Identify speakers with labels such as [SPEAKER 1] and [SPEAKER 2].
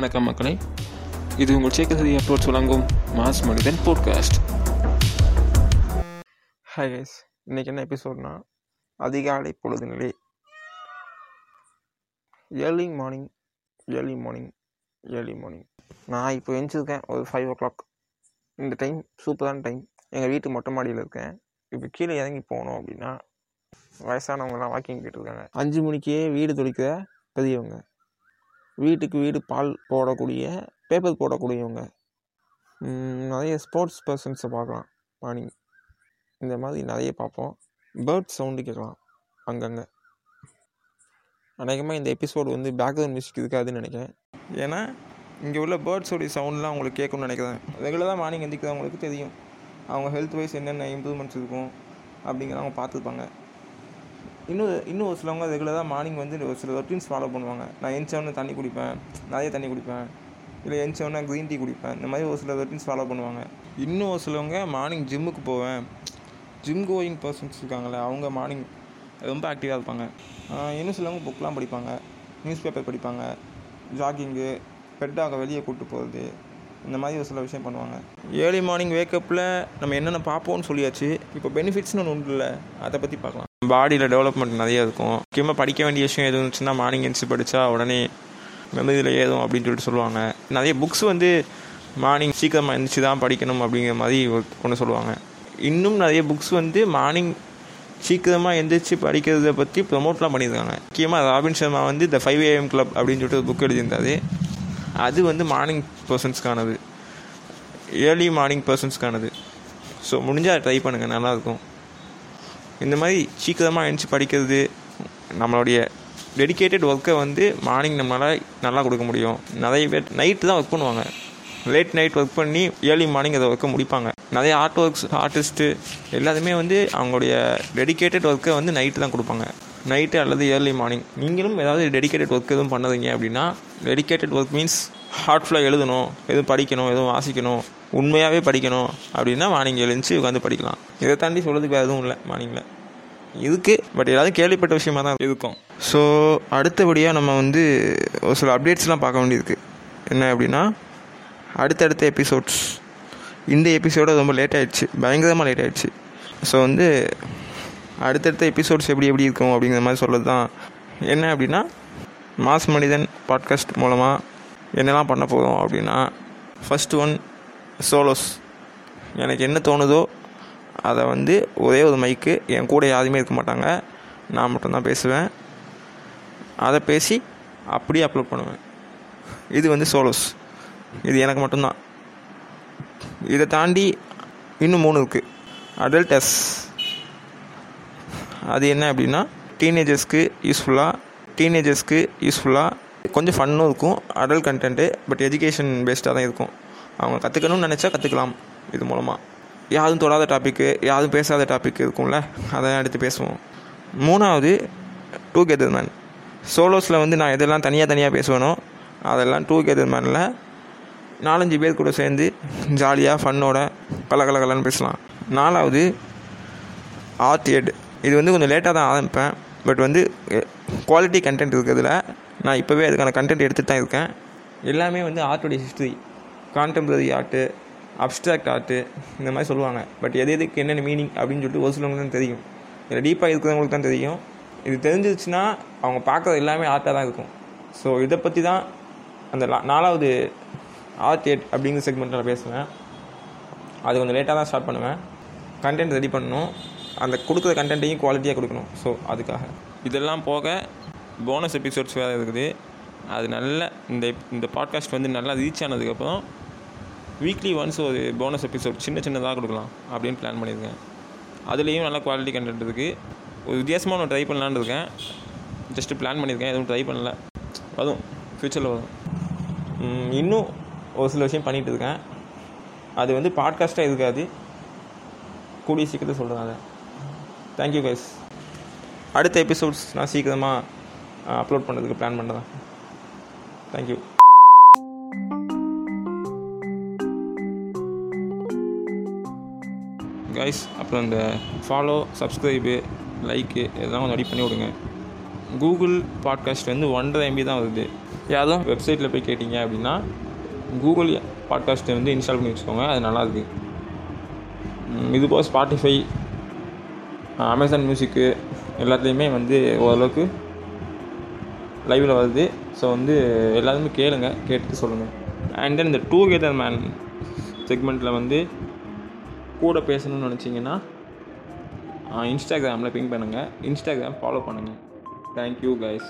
[SPEAKER 1] வணக்கம் மக்களை. இது உங்கள் சேக்கசதி அப்ரோச் வழங்கும் மாஸ் மனிதன் போட்காஸ்ட்
[SPEAKER 2] ஹாய் கைஸ் இன்றைக்கி என்ன எபிசோட்னா அதிகாலை பொழுதுநிலை early morning early morning early morning நான் இப்போ எழுந்திருக்கேன் ஒரு ஃபைவ் ஓ கிளாக் இந்த டைம் சூப்பரான டைம் எங்கள் வீட்டு மொட்டை மாடியில் இருக்கேன். இப்போ கீழே இறங்கி போனோம் அப்படின்னா வயசானவங்கலாம் வாக்கிங் போயிட்டுருக்காங்க அஞ்சு மணிக்கே வீடு துடைக்கிற பெரியவங்க. வீட்டுக்கு வீடு பால் போடக்கூடிய பேப்பர் போடக்கூடியவங்க. நிறைய ஸ்போர்ட்ஸ் பர்சன்ஸை பார்க்கலாம். மார்னிங் இந்த மாதிரி நிறைய பார்ப்போம். பேர்ட் சவுண்டு கேட்கலாம். அங்கங்கே. அநேகமாக இந்த எபிசோடு வந்து பேக்ரவுண்ட் மியூசிக் இருக்காதுன்னு நினைக்கிறேன். ஏன்னா இங்கே உள்ள பேர்ட்ஸோடைய சவுண்ட்லாம் உங்களுக்கு கேட்கணும்னு நினைக்கிறேன். ரெகுலராக மார்னிங் எந்திரிக்கிறவங்களுக்கு தெரியும். அவங்க ஹெல்த் வைஸ் என்னென்ன இம்ப்ரூவ்மெண்ட்ஸ் இருக்கும் அப்படிங்கிறத அவங்க பார்த்துருப்பாங்க இன்னும் இன்னும் ஒரு சிலவங்க ரெகுலராக மார்னிங் வந்து ஒரு சில ரொட்டீன்ஸ் ஃபாலோ பண்ணுவாங்க. நான் எந்திச்சவொடனே தண்ணி குடிப்பேன் நிறைய தண்ணி குடிப்பேன். இல்லை எந்திச்சவொடனே க்ரீன் டீ குடிப்பேன். இந்த மாதிரி ஒரு சில ரொட்டீன்ஸ் ஃபாலோ பண்ணுவாங்க. இன்னும் ஒரு சிலவங்க மார்னிங் ஜிம்முக்கு போவேன். ஜிம் கோயிங் பர்சன்ஸ் இருக்காங்களே அவங்க மார்னிங் ரொம்ப ஆக்டிவாக இருப்பாங்க. இன்னும் சிலவங்க புக்லாம் படிப்பாங்க. நியூஸ் பேப்பர் படிப்பாங்க ஜாகிங்கு பெட்டாக வெளியே கூப்பிட்டு போகிறது இந்த மாதிரி ஒரு சில விஷயம் பண்ணுவாங்க. ஏர்லி மார்னிங் வேக்கப்பில் நம்ம என்னென்ன பார்ப்போம்னு சொல்லியாச்சு. இப்போ பெனிஃபிட்ஸ்னு ஒன்று உண்டு இல்லை அதை பற்றி பார்க்கலாம். பாடியில் டெவலப்மெண்ட் நிறைய இருக்கும். முக்கியமாக படிக்க வேண்டிய விஷயம் எதுவும் இருந்துச்சுன்னா மார்னிங் எழுந்து படித்தா உடனே மெமரியில் ஏதும் அப்படின்னு சொல்லிட்டு சொல்லுவாங்க. நிறைய புக்ஸ் வந்து மார்னிங் சீக்கிரமாக எழுந்திரிச்சு தான் படிக்கணும் அப்படிங்கிற மாதிரி ஒன்று சொல்லுவாங்க. இன்னும் நிறைய புக்ஸ் வந்து மார்னிங் சீக்கிரமாக எந்திரிச்சு படிக்கிறத பற்றி ப்ரொமோட்லாம் பண்ணியிருக்காங்க. முக்கியமாக ராபின் சர்மா வந்து த ஃபைவ் ஏஎம் கிளப் அப்படின்னு சொல்லிட்டு ஒரு புக் எழுதியிருந்தாரு. அது வந்து மார்னிங் பர்சன்ஸ்க்கானது ஏர்லி மார்னிங் பர்சன்ஸ்க்கானது ஸோ முடிஞ்சால் ட்ரை பண்ணுங்கள் நல்லாயிருக்கும் இந்த மாதிரி சீக்கிரமாக எழுந்துச்சி படிக்கிறது நம்மளுடைய டெடிகேட்டட் ஒர்க்கை வந்து மார்னிங் நம்மளால் நல்லா கொடுக்க முடியும். நிறைய பேர் நைட்டு தான் ஒர்க் பண்ணுவாங்க. லேட் நைட் ஒர்க் பண்ணி ஏர்லி மார்னிங் அதை ஒர்க்கை முடிப்பாங்க. நிறைய ஆர்ட் ஒர்க்ஸ் ஆர்டிஸ்ட்டு எல்லாத்துமே வந்து அவங்களுடைய டெடிகேட்டட் ஒர்க்கை வந்து நைட்டு தான் கொடுப்பாங்க. நைட்டு அல்லது ஏர்லி மார்னிங் நீங்களும் ஏதாவது டெடிகேட்டட் ஒர்க் எதுவும் பண்ணதுங்க அப்படின்னா டெடிக்கேட்டட் ஒர்க் மீன்ஸ் ஹார்ட்ஃபுல்லாக எழுதணும் எதுவும் படிக்கணும் எதுவும் வாசிக்கணும். உண்மையாகவே படிக்கணும் அப்படின்னா மார்னிங் எழுந்துச்சு உட்காந்து படிக்கலாம். இதை தாண்டி சொல்கிறதுக்கு வேறு எதுவும் இல்லை மார்னிங்கில் இதுக்கு பட் ஏதாவது கேள்விப்பட்ட விஷயமா தான் இருக்கும். ஸோ அடுத்தபடியாக நம்ம வந்து ஒரு சில அப்டேட்ஸ்லாம் பார்க்க வேண்டியிருக்கு. என்ன அப்படின்னா அடுத்தடுத்த எபிசோட்ஸ் இந்த எபிசோட ரொம்ப லேட் ஆகிடுச்சு பயங்கரமாக லேட் ஆகிடுச்சு ஸோ வந்து அடுத்தடுத்த எபிசோட்ஸ் எப்படி எப்படி இருக்கும் அப்படிங்கிற மாதிரி சொல்கிறது தான். என்ன அப்படின்னா மாஸ் மனிதன் பாட்காஸ்ட் மூலமாக என்னெல்லாம் பண்ண போகிறோம் அப்படின்னா ஃபஸ்ட் ஒன் சோலோஸ். எனக்கு என்ன தோணுதோ அதை வந்து ஒரே ஒரு மைக்கு என் கூட யாருமே இருக்க மாட்டாங்க. நான் மட்டும்தான் பேசுவேன். அதை பேசி அப்படியே அப்லோட் பண்ணுவேன். இது வந்து சோலோஸ். இது எனக்கு மட்டும்தான். இதை தாண்டி இன்னும் மூணு இருக்குது அடல்டஸ் அது என்ன அப்படின்னா டீனேஜர்ஸ்க்கு யூஸ்ஃபுல்லாக டீனேஜர்ஸ்க்கு யூஸ்ஃபுல்லாக கொஞ்சம் ஃபன்னும் இருக்கும் அடல்ட் கண்டென்ட்டு பட் எஜுகேஷன் பேஸ்டாக தான் இருக்கும். அவங்க கற்றுக்கணும்னு நினச்சா கற்றுக்கலாம் இது மூலமாக யாரும் தொடாத டாப்பிக்கு யாரும் பேசாத டாபிக் இருக்கும்ல அதை எடுத்து பேசுவோம். மூணாவது டூ கெதர் மேன் சோலோஸில் வந்து நான் எதெல்லாம் தனியாக தனியாக பேசுவேனோ அதெல்லாம் டூ கெதர் மேனில் நாலஞ்சு பேர் கூட சேர்ந்து ஜாலியாக ஃபன்னோட கலகலகலன்னு பேசலாம். நாலாவது ஆர்ட் எட் இது வந்து கொஞ்சம் லேட்டாக தான் ஆரம்பிப்பேன் பட் வந்து குவாலிட்டி கண்டென்ட் இருக்கிறதுல நான் இப்போவே அதுக்கான கண்டென்ட் எடுத்துகிட்டு தான் இருக்கேன். எல்லாமே வந்து ஆர்ட்டுடைய history contemporary art abstract art இந்த மாதிரி சொல்லுவாங்க. பட் எது எதுக்கு என்னென்ன மீனிங் அப்படின்னு சொல்லிட்டு ஒரு சிலவங்களுக்கு தான் தெரியும். இதில் டீப்பாக இருக்கிறவங்களுக்கு தான் தெரியும். இது தெரிஞ்சிருச்சுன்னா அவங்க பார்க்குறது எல்லாமே ஆர்ட்டாக தான் இருக்கும். ஸோ இதை பற்றி தான் அந்த லா- நாலாவது ஆர்ட் எட் அப்படிங்கிற செக்மெண்ட்டில் பேசுவேன் அது கொஞ்சம் லேட்டாக தான் ஸ்டார்ட் பண்ணுவேன். கண்டென்ட் ரெடி பண்ணணும். அந்த கொடுக்குற கண்டென்ட்டையும் குவாலிட்டியாக கொடுக்கணும். ஸோ அதுக்காக. இதெல்லாம் போக போனஸ் எபிசோட்ஸ் வேறு இருக்குது. அது நல்ல இந்த இந்த பாட்காஸ்ட் வந்து நல்லா ரீச் ஆனதுக்கப்புறம் வீக்லி ஒன்ஸ் ஒரு போனஸ் எபிசோட் சின்ன சின்னதாக கொடுக்கலாம் அப்படின்னு பிளான் பண்ணியிருக்கேன். அதுலேயும் நல்ல குவாலிட்டி கண்டென்ட் இருக்குது ஒரு வித்தியாசமாக ஒன்று ட்ரை பண்ணலான்னு இருக்கேன். ஜஸ்ட்டு பிளான் பண்ணியிருக்கேன் எதுவும் ட்ரை பண்ணல. வரும். ஃப்யூச்சரில் வரும். இன்னும் ஒரு சில விஷயம் பண்ணிகிட்டு இருக்கேன். அது வந்து பாட்காஸ்ட்டாக இருக்காது. கூடிய சீக்கிரத்தில் சொல்கிறேன் அதை. தேங்க்யூ கைஸ் அடுத்த எபிசோட்ஸ் நான் சீக்கிரமாக அப்லோட் பண்ணுறதுக்கு பிளான் பண்ணுறேன் தேங்க்யூ கைஸ் அப்புறம் இந்த ஃபாலோ சப்ஸ்கிரைபு லைக்கு இதெல்லாம் கொஞ்சம் ரெடி பண்ணி விடுங்க. கூகுள் பாட்காஸ்ட் வந்து ஒன்றரை எம்பி தான் வருது. யாரும் வெப்சைட்டில் போய் கேட்டிங்க அப்படின்னா கூகுள் பாட்காஸ்ட்டை வந்து இன்ஸ்டால் பண்ணி வச்சுக்கோங்க அது நல்லாயிருக்கு இது போக ஸ்பாட்டிஃபை அமேசான் மியூசிக்கு எல்லாத்துலேயுமே வந்து ஓரளவுக்கு லைவில் வருது. ஸோ வந்து எல்லாருமே கேளுங்க கேட்டுட்டு சொல்லுங்கள் அண்ட் தென் இந்த டூ கெதர் மேன் செக்மெண்ட்டில் வந்து கூட பேசணும்னு நினச்சிங்கன்னா இன்ஸ்டாகிராமில் பிங் பண்ணுங்கள் இன்ஸ்டாகிராம் ஃபாலோ பண்ணுங்கள் தேங்க்யூ கைஸ்